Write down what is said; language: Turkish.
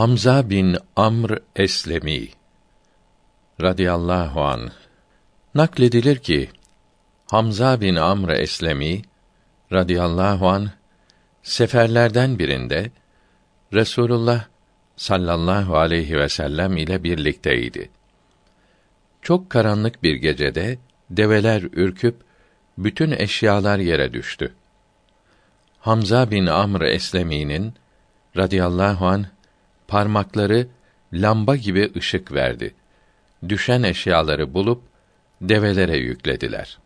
Hamza bin Amr Eslemi radıyallahu an nakledilir ki Hamza bin Amr Eslemi radıyallahu an seferlerden birinde Resulullah sallallahu aleyhi ve sellem ile birlikteydi. Çok karanlık bir gecede develer ürküp bütün eşyalar yere düştü. Hamza bin Amr Eslemi'nin radıyallahu an parmakları lamba gibi ışık verdi. Düşen eşyaları bulup develere yüklediler.